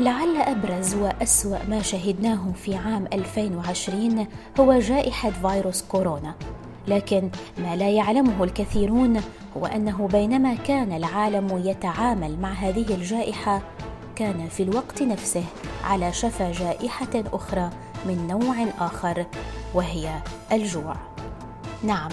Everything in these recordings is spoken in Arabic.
لعل أبرز وأسوأ ما شهدناه في عام 2020 هو جائحة فيروس كورونا. لكن ما لا يعلمه الكثيرون هو أنه بينما كان العالم يتعامل مع هذه الجائحة كان في الوقت نفسه على شفا جائحة أخرى من نوع آخر وهي الجوع. نعم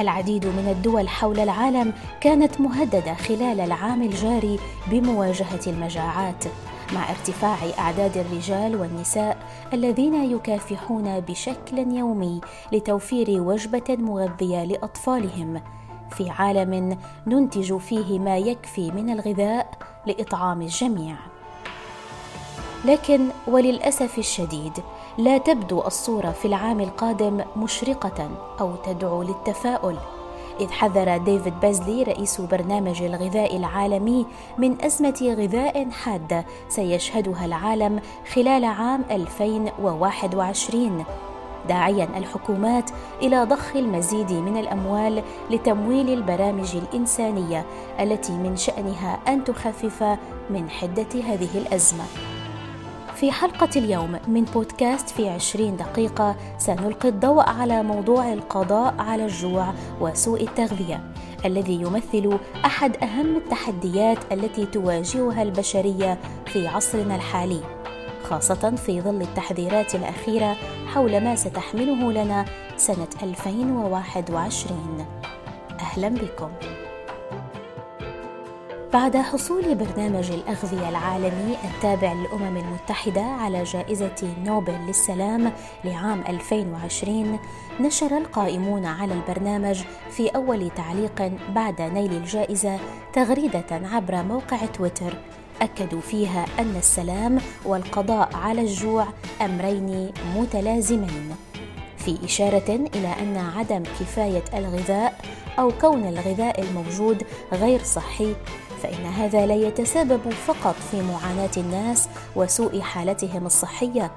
العديد من الدول حول العالم كانت مهددة خلال العام الجاري بمواجهة المجاعات مع ارتفاع أعداد الرجال والنساء الذين يكافحون بشكل يومي لتوفير وجبة مغذية لأطفالهم. في عالم ننتج فيه ما يكفي من الغذاء لإطعام الجميع. لكن وللأسف الشديد لا تبدو الصورة في العام القادم مشرقة أو تدعو للتفاؤل. إذ حذر ديفيد بازلي رئيس برنامج الغذاء العالمي من أزمة غذاء حادة سيشهدها العالم خلال عام 2021 داعيا الحكومات إلى ضخ المزيد من الأموال لتمويل البرامج الإنسانية التي من شأنها أن تخفف من حدة هذه الأزمة. في حلقة اليوم من بودكاست في عشرين دقيقة. سنلقي الضوء على موضوع القضاء على الجوع وسوء التغذية الذي يمثل أحد أهم التحديات التي تواجهها البشرية في عصرنا الحالي خاصة في ظل التحذيرات الأخيرة حول ما ستحمله لنا سنة 2021 أهلا بكم. بعد حصول برنامج الأغذية العالمي التابع للأمم المتحدة على جائزة نوبل للسلام لعام 2020 نشر القائمون على البرنامج في أول تعليق بعد نيل الجائزة تغريدة عبر موقع تويتر. أكدوا فيها أن السلام والقضاء على الجوع أمرين متلازمين. في إشارة إلى أن عدم كفاية الغذاء أو كون الغذاء الموجود غير صحي فإن هذا لا يتسبب فقط في معاناة الناس وسوء حالتهم الصحية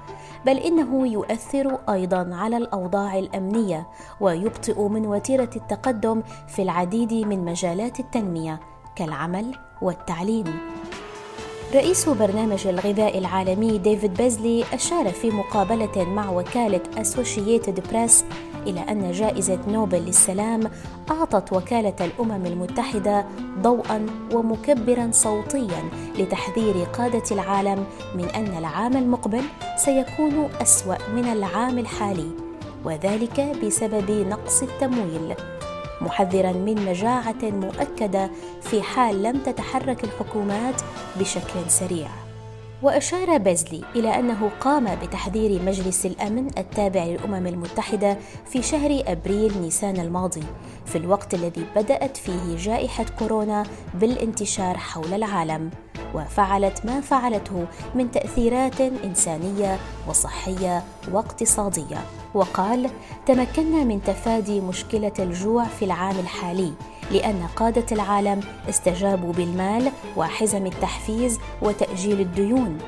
بل إنه يؤثر أيضا على الأوضاع الأمنية ويبطئ من وتيرة التقدم في العديد من مجالات التنمية كالعمل والتعليم. رئيس برنامج الغذاء العالمي ديفيد بيزلي أشار في مقابلة مع وكالة أسوشيتد بريس إلى أن جائزة نوبل للسلام أعطت وكالة الأمم المتحدة ضوءا ومكبرا صوتيا لتحذير قادة العالم من أن العام المقبل سيكون أسوأ من العام الحالي وذلك بسبب نقص التمويل. محذرا من مجاعه مؤكدة في حال لم تتحرك الحكومات بشكل سريع. وأشار بازلي إلى أنه قام بتحذير مجلس الأمن التابع للأمم المتحدة في شهر أبريل نيسان الماضي في الوقت الذي بدأت فيه جائحة كورونا بالانتشار حول العالم. وفعلت ما فعلته من تأثيرات إنسانية وصحية واقتصادية. وقال تمكنا من تفادي مشكلة الجوع في العام الحالي لأن قادة العالم استجابوا بالمال وحزم التحفيز وتأجيل الديون.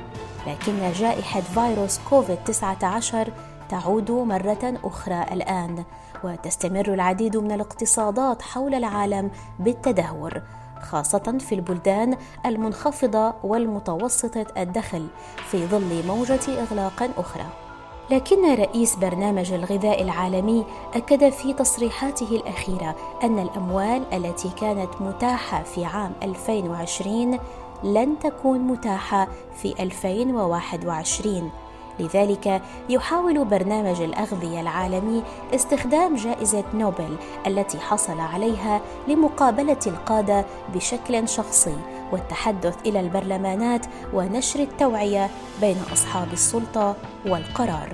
لكن جائحة فيروس كوفيد 19 تعود مرة أخرى الآن وتستمر العديد من الاقتصادات حول العالم بالتدهور. خاصة في البلدان المنخفضة والمتوسطة الدخل في ظل موجة إغلاق أخرى. لكن رئيس برنامج الغذاء العالمي أكد في تصريحاته الأخيرة أن الأموال التي كانت متاحة في عام 2020 لن تكون متاحة في 2021 لذلك يحاول برنامج الأغذية العالمي استخدام جائزة نوبل التي حصل عليها لمقابلة القادة بشكل شخصي والتحدث إلى البرلمانات ونشر التوعية بين أصحاب السلطة والقرار.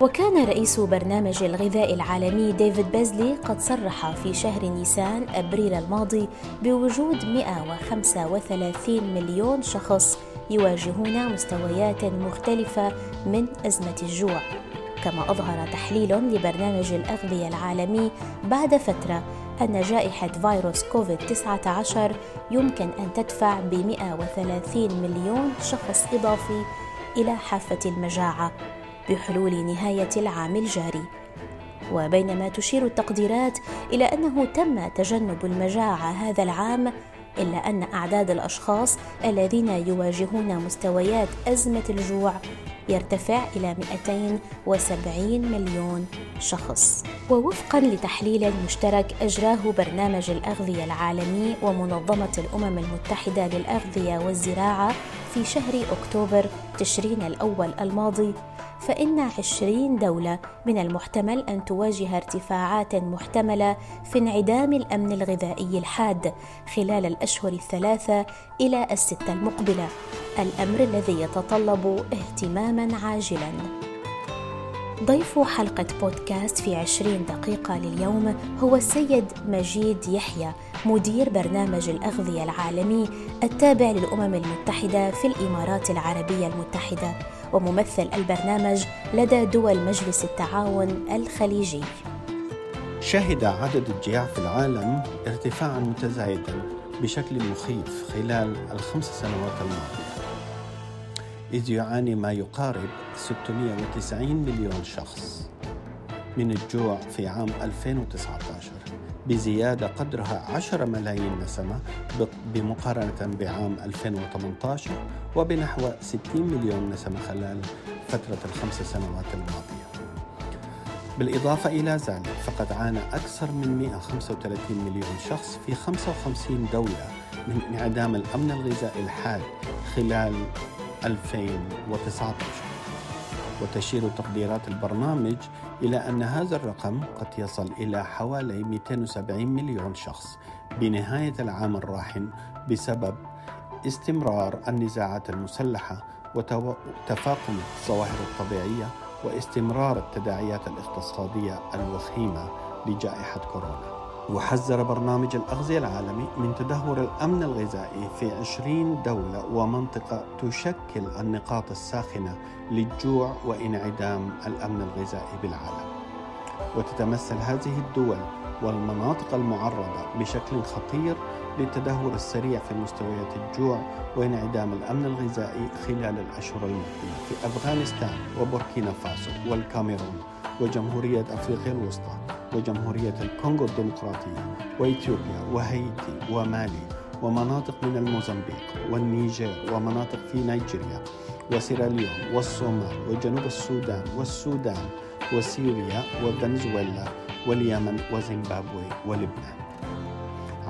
وكان رئيس برنامج الغذاء العالمي ديفيد بيزلي قد صرح في شهر نيسان أبريل الماضي بوجود 135 مليون شخص يواجهون مستويات مختلفة من أزمة الجوع كما أظهر تحليل لبرنامج الأغذية العالمي بعد فترة أن جائحة فيروس كوفيد 19 يمكن أن تدفع ب 130 مليون شخص إضافي إلى حافة المجاعة بحلول نهاية العام الجاري. وبينما تشير التقديرات إلى أنه تم تجنب المجاعة هذا العام إلا أن أعداد الأشخاص الذين يواجهون مستويات أزمة الجوع يرتفع إلى 270 مليون شخص. ووفقا لتحليل مشترك أجراه برنامج الأغذية العالمي ومنظمة الأمم المتحدة للأغذية والزراعة في شهر أكتوبر تشرين الأول الماضي فإن عشرين دولة من المحتمل أن تواجه ارتفاعات محتملة في انعدام الأمن الغذائي الحاد خلال الأشهر الثلاثة إلى الستة المقبلة. الأمر الذي يتطلب اهتماما عاجلا. ضيف حلقة بودكاست في عشرين دقيقة لليوم هو السيد مجيد يحيى مدير برنامج الأغذية العالمي التابع للأمم المتحدة في الإمارات العربية المتحدة وممثل البرنامج لدى دول مجلس التعاون الخليجي. شهد عدد الجياع في العالم ارتفاعا متزايدا بشكل مخيف خلال الخمس سنوات الماضية. إذ يعاني ما يقارب 690 مليون شخص من الجوع في عام 2019 بزيادة قدرها 10 ملايين نسمة بمقارنة بعام 2018 وبنحو 60 مليون نسمة خلال فترة الخمس سنوات الماضية. بالإضافة إلى ذلك فقد عانى أكثر من 135 مليون شخص في 55 دولة من انعدام الأمن الغذائي الحاد خلال 2019 وتشير تقديرات البرنامج إلى أن هذا الرقم قد يصل إلى حوالي 270 مليون شخص بنهاية العام الراهن بسبب استمرار النزاعات المسلحة وتفاقم الظواهر الطبيعية واستمرار التداعيات الاقتصادية الوخيمة لجائحة كورونا. وحذر برنامج الأغذية العالمي من تدهور الأمن الغذائي في 20 دولة ومنطقة تشكل النقاط الساخنة للجوع وانعدام الأمن الغذائي بالعالم. وتتمثل هذه الدول والمناطق المعرضة بشكل خطير للتدهور السريع في مستويات الجوع وانعدام الأمن الغذائي خلال الأشهر المقبلة في أفغانستان وبوركينا فاسو والكاميرون وجمهورية أفريقيا الوسطى وجمهورية الكونغو الديمقراطية وإثيوبيا وهايتي ومالي ومناطق من الموزمبيق والنيجر ومناطق في نيجيريا وسيراليون والصومال وجنوب السودان والسودان وسوريا وفنزويلا واليمن وزيمبابوي ولبنان.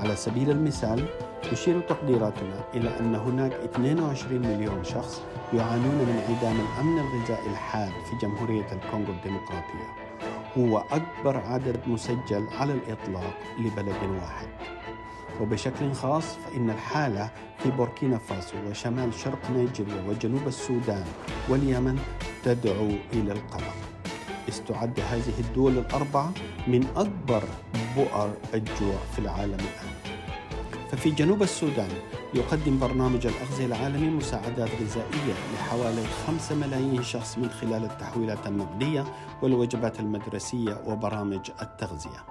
على سبيل المثال تشير تقديراتنا إلى أن هناك 22 مليون شخص يعانون من انعدام الأمن الغذائي الحاد في جمهورية الكونغو الديمقراطية. هو أكبر عدد مسجل على الإطلاق لبلد واحد. وبشكل خاص فإن الحالة في بوركينا فاسو وشمال شرق نيجيريا وجنوب السودان واليمن تدعو إلى القلق. استعد هذه الدول الأربعة من أكبر بؤر الجوع في العالم الآن. ففي جنوب السودان يقدم برنامج الأغذية العالمي مساعدات غذائية لحوالي 5 ملايين شخص من خلال التحويلات النقدية والوجبات المدرسية وبرامج التغذية.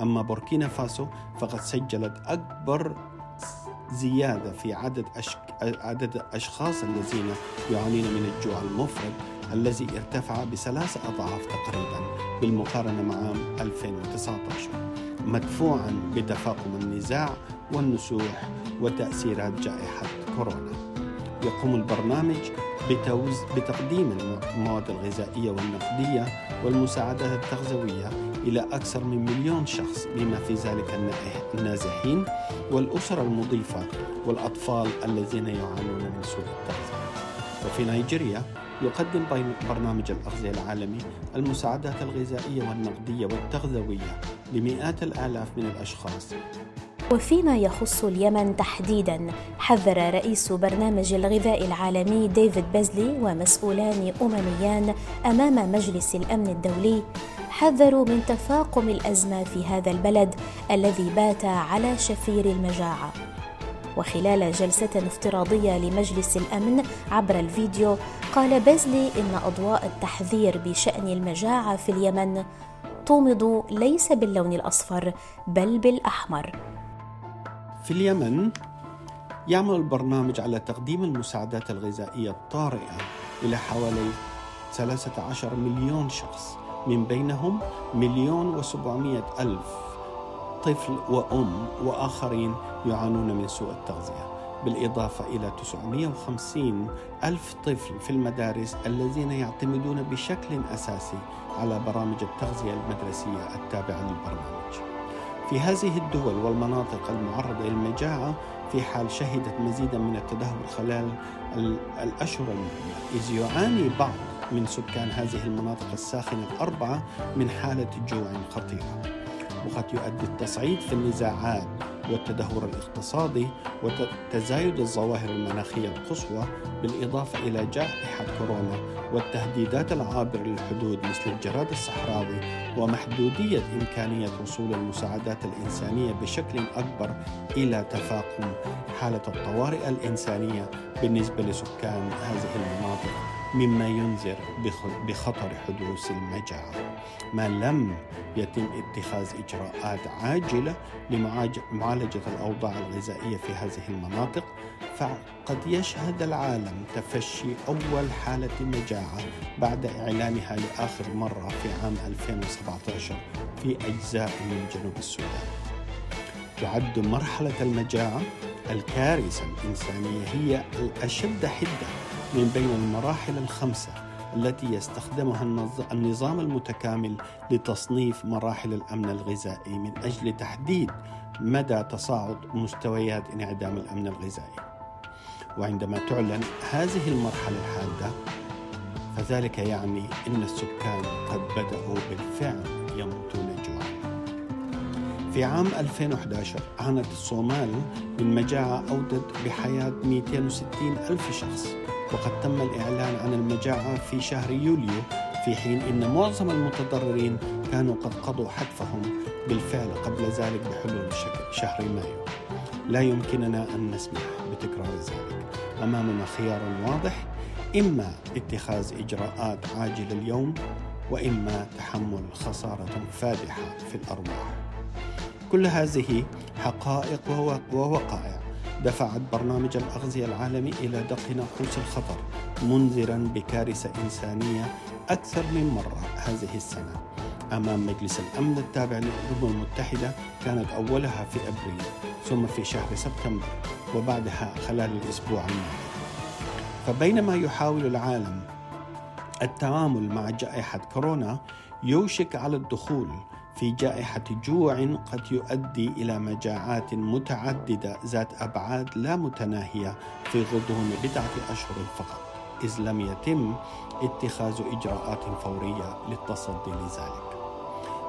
أما بوركينا فاسو فقد سجلت أكبر زيادة في عدد أشك... عدد الأشخاص الذين يعانون من الجوع المفرط الذي ارتفع بثلاث أضعاف تقريبا بالمقارنة مع عام 2019 مدفوعا بتفاقم النزاع والنسوح وتأثيرات جائحة كورونا. يقوم البرنامج بتوز بتقديم المواد الغذائية والنقدية والمساعدات التغذوية إلى أكثر من مليون شخص بما في ذلك النازحين والأسر المضيفة والأطفال الذين يعانون من سوء التغذية. وفي نيجيريا يقدم برنامج الأغذية العالمي المساعدات الغذائية والنقدية والتغذوية لمئات الآلاف من الأشخاص. وفيما يخص اليمن تحديدا حذر رئيس برنامج الغذاء العالمي ديفيد بيزلي ومسؤولان أمميان أمام مجلس الأمن الدولي حذروا من تفاقم الأزمة في هذا البلد الذي بات على شفير المجاعة. وخلال جلسة افتراضية لمجلس الأمن عبر الفيديو قال بيزلي إن أضواء التحذير بشأن المجاعة في اليمن تومض ليس باللون الأصفر بل بالأحمر. في اليمن يعمل البرنامج على تقديم المساعدات الغذائية الطارئة إلى حوالي 13 مليون شخص من بينهم مليون وسبعمائة ألف طفل وأم وآخرين يعانون من سوء التغذية بالإضافة إلى 950 ألف طفل في المدارس الذين يعتمدون بشكل أساسي على برامج التغذية المدرسية التابعة للبرنامج. في هذه الدول والمناطق المعرضة للمجاعة في حال شهدت مزيدا من التدهور خلال الأشهر المقبلة إذ يعاني بعض من سكان هذه المناطق الساخنة الأربعة من حالة جوع خطيرة. وقد يؤدي التصعيد في النزاعات والتدهور الاقتصادي وتزايد الظواهر المناخية القصوى بالإضافة إلى جائحة كورونا والتهديدات العابرة للحدود مثل الجراد الصحراوي ومحدودية إمكانية وصول المساعدات الإنسانية بشكل أكبر إلى تفاقم حالة الطوارئ الإنسانية بالنسبة لسكان هذه المناطق. مما ينذر بخطر حدوث المجاعة. ما لم يتم اتخاذ إجراءات عاجلة لمعالجة الأوضاع الغذائية في هذه المناطق فقد يشهد العالم تفشي أول حالة مجاعة بعد إعلانها لآخر مرة في عام 2017 في أجزاء من جنوب السودان. تعد مرحلة المجاعة الكارثة الإنسانية هي الأشد حدة من بين المراحل الخمسة التي يستخدمها النظام المتكامل لتصنيف مراحل الأمن الغذائي من أجل تحديد مدى تصاعد مستويات انعدام الأمن الغذائي. وعندما تعلن هذه المرحلة الحادة فذلك يعني أن السكان قد بدأوا بالفعل يموتون جوعا. في عام 2011 عانت الصومال من مجاعة أودت بحياة 260 ألف شخص وقد تم الإعلان عن المجاعة في شهر يوليو في حين أن معظم المتضررين كانوا قد قضوا حتفهم بالفعل قبل ذلك بحلول شهر مايو. لا يمكننا أن نسمح بتكرار ذلك. أمامنا خيار واضح إما اتخاذ إجراءات عاجلة اليوم وإما تحمل خسارة فادحة في الأرواح. كل هذه حقائق ووقائع دفعت برنامج الأغذية العالمي إلى دق ناقوس الخطر منذرا بكارثة إنسانية أكثر من مرة هذه السنة. أمام مجلس الأمن التابع للأمم المتحدة كانت أولها في أبريل ثم في شهر سبتمبر وبعدها خلال الأسبوع الماضي. فبينما يحاول العالم التعامل مع جائحة كورونا يوشك على الدخول في جائحة جوع قد يؤدي إلى مجاعات متعددة ذات أبعاد لا متناهية في غضون بضعة أشهر فقط. إذ لم يتم اتخاذ إجراءات فورية للتصدي لذلك.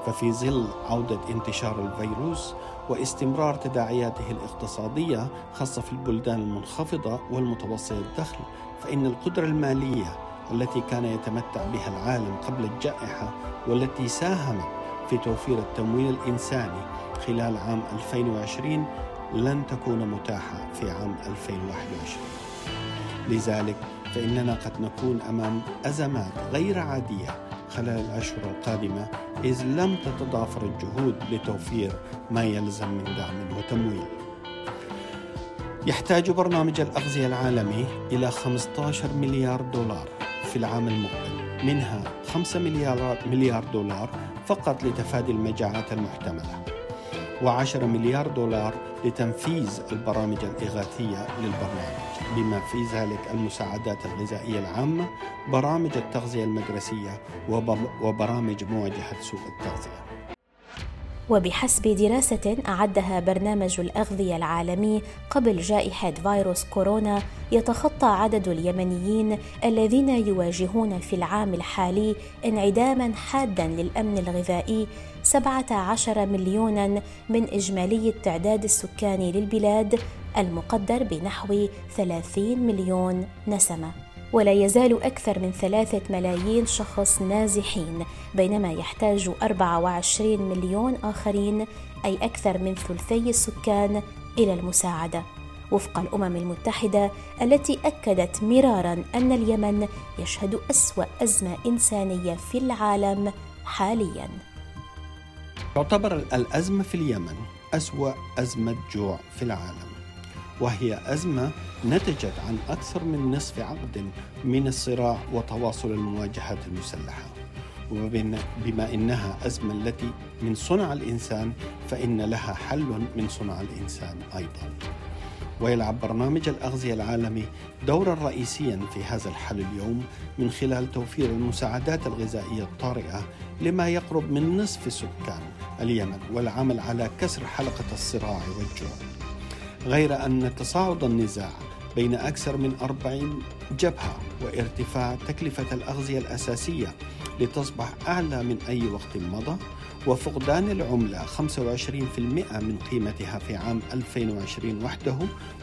ففي ظل عودة انتشار الفيروس واستمرار تداعياته الاقتصادية خاصة في البلدان المنخفضة والمتوسط الدخل فإن القدرة المالية التي كان يتمتع بها العالم قبل الجائحة والتي ساهمت في توفير التمويل الإنساني خلال عام 2020 لن تكون متاحة في عام 2021 لذلك فإننا قد نكون أمام أزمات غير عادية خلال الأشهر القادمة إذ لم تتضافر الجهود لتوفير ما يلزم من دعم وتمويل. يحتاج برنامج الأغذية العالمي إلى 15 مليار دولار في العام المقبل. منها 5 مليار مليار دولار فقط لتفادي المجاعات المحتملة و10 مليار دولار لتنفيذ البرامج الإغاثية للبرنامج. بما في ذلك المساعدات الغذائية العامة برامج التغذية المدرسية وبرامج مواجهة سوء التغذية. وبحسب دراسة أعدها برنامج الأغذية العالمي قبل جائحة فيروس كورونا يتخطى عدد اليمنيين الذين يواجهون في العام الحالي انعداما حادا للأمن الغذائي 17 مليونا من إجمالي التعداد السكاني للبلاد المقدر بنحو 30 مليون نسمة. ولا يزال أكثر من ثلاثة ملايين شخص نازحين بينما يحتاج 24 مليون آخرين أي أكثر من ثلثي السكان إلى المساعدة. وفق الأمم المتحدة التي أكدت مرارا أن اليمن يشهد أسوأ أزمة إنسانية في العالم حاليا. تعتبر الأزمة في اليمن أسوأ أزمة جوع في العالم. وهي أزمة نتجت عن أكثر من نصف عقد من الصراع وتواصل المواجهات المسلحة. وبما إنها أزمة التي من صنع الإنسان فإن لها حل من صنع الإنسان أيضا. ويلعب برنامج الأغذية العالمي دورا رئيسيا في هذا الحل اليوم من خلال توفير المساعدات الغذائية الطارئة لما يقرب من نصف سكان اليمن والعمل على كسر حلقة الصراع والجوع. غير أن تصاعد النزاع بين أكثر من 40 جبهة وارتفاع تكلفة الأغذية الأساسية لتصبح أعلى من أي وقت مضى وفقدان العملة 25% من قيمتها في عام 2020 وحده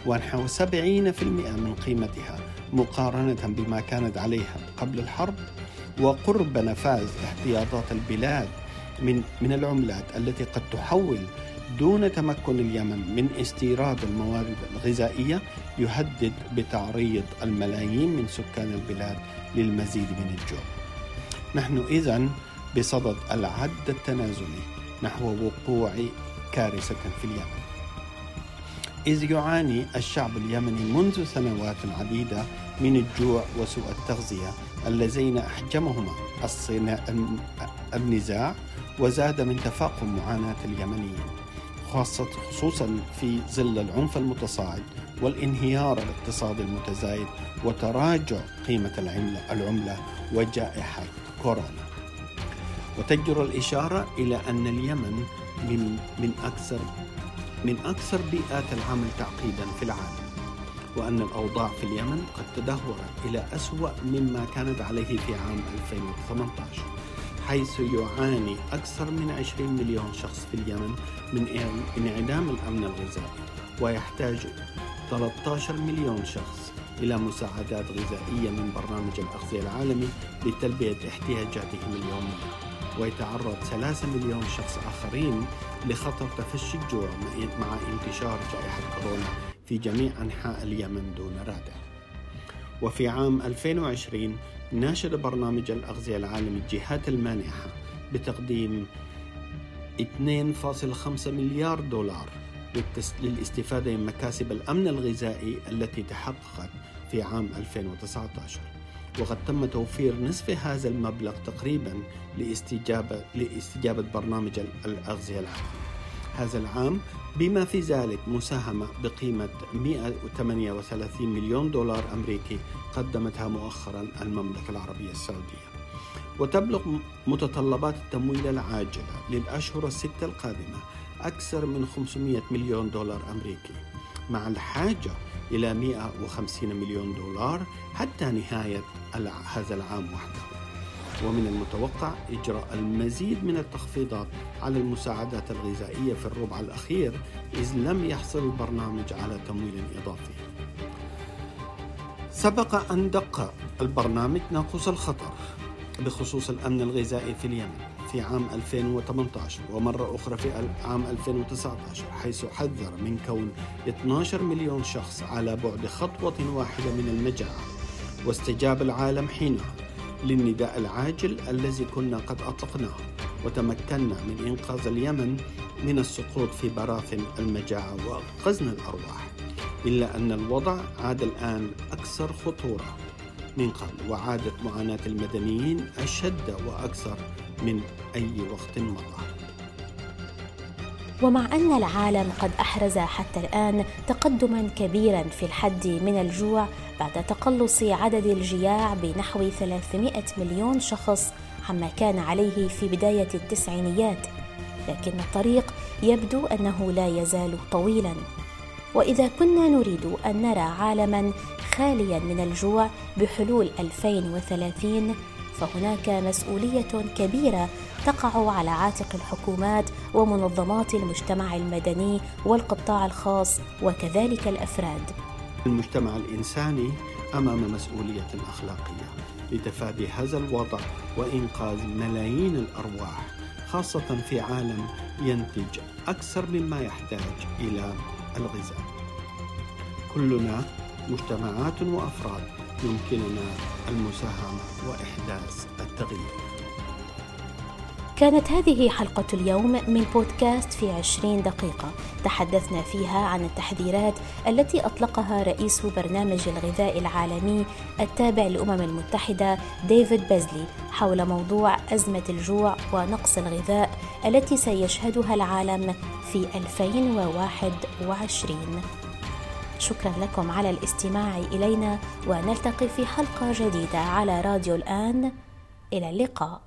ونحو 70% من قيمتها مقارنة بما كانت عليها قبل الحرب. وقرب نفاذ احتياطات البلاد من من العملات التي قد تحول دون تمكن اليمن من استيراد الموارد الغذائية يهدد بتعريض الملايين من سكان البلاد للمزيد من الجوع. نحن اذا بصدد العد التنازلي نحو وقوع كارثة في اليمن. إذ يعاني الشعب اليمني منذ سنوات عديدة من الجوع وسوء التغذية اللذين أحجمهما النزاع وزاد من تفاقم معاناة اليمنيين خاصة خصوصا في ظل العنف المتصاعد والانهيار الاقتصادي المتزايد وتراجع قيمة العملة, العملة وجائحة كورونا. وتجدر الإشارة إلى أن اليمن من, من أكثر من أكثر بيئات العمل تعقيدا في العالم وأن الأوضاع في اليمن قد تدهورت إلى أسوأ مما كانت عليه في عام 2018 حيث يعاني أكثر من 20 مليون شخص في اليمن من انعدام الأمن الغذائي ويحتاج 13 مليون شخص إلى مساعدات غذائية من برنامج الأغذية العالمي لتلبية احتياجاتهم اليومية. ويتعرض 3 مليون شخص آخرين لخطر تفشي الجوع مع انتشار جائحة كورونا في جميع أنحاء اليمن دون رادع. وفي عام 2020 ناشد برنامج الأغذية العالمي الجهات المانحة بتقديم 2.5 مليار دولار للاستفادة من مكاسب الأمن الغذائي التي تحققت في عام 2019 وقد تم توفير نصف هذا المبلغ تقريبا لاستجابة, لاستجابة برنامج الأغذية العالمي. هذا العام بما في ذلك مساهمة بقيمة 138 مليون دولار أمريكي قدمتها مؤخرا المملكة العربية السعودية. وتبلغ متطلبات التمويل العاجلة للأشهر الستة القادمة أكثر من 500 مليون دولار أمريكي مع الحاجة إلى 150 مليون دولار حتى نهاية هذا العام وحده. ومن المتوقع إجراء المزيد من التخفيضات على المساعدات الغذائية في الربع الأخير إذ لم يحصل البرنامج على تمويل إضافي. سبق أن دق البرنامج ناقوس الخطر بخصوص الأمن الغذائي في اليمن في عام 2018 ومرة أخرى في عام 2019 حيث حذر من كون 12 مليون شخص على بعد خطوة واحدة من المجاعة واستجاب العالم حينها. للنداء العاجل الذي كنا قد أطلقناه وتمكنا من إنقاذ اليمن من السقوط في براثن المجاعة وأنقذنا الأرواح إلا أن الوضع عاد الآن أكثر خطورة. من قبل وعادت معاناة المدنيين أشد وأكثر من أي وقت مضى. ومع أن العالم قد أحرز حتى الآن تقدما كبيرا في الحد من الجوع بعد تقلص عدد الجياع بنحو 300 مليون شخص عما كان عليه في بداية التسعينيات. لكن الطريق يبدو أنه لا يزال طويلا. وإذا كنا نريد أن نرى عالما خاليا من الجوع بحلول 2030 فهناك مسؤولية كبيرة تقع على عاتق الحكومات ومنظمات المجتمع المدني والقطاع الخاص وكذلك الأفراد. المجتمع الإنساني أمام مسؤولية أخلاقية لتفادي هذا الوضع وإنقاذ ملايين الأرواح خاصة في عالم ينتج أكثر مما يحتاج إلى الغذاء. كلنا مجتمعات وأفراد يمكننا المساهمة وإحداث التغيير. كانت هذه حلقة اليوم من بودكاست في عشرين دقيقة. تحدثنا فيها عن التحذيرات التي أطلقها رئيس برنامج الغذاء العالمي التابع للأمم المتحدة ديفيد بيزلي حول موضوع أزمة الجوع ونقص الغذاء التي سيشهدها العالم في 2021 شكرا لكم على الاستماع إلينا ونلتقي في حلقة جديدة على راديو الآن. إلى اللقاء.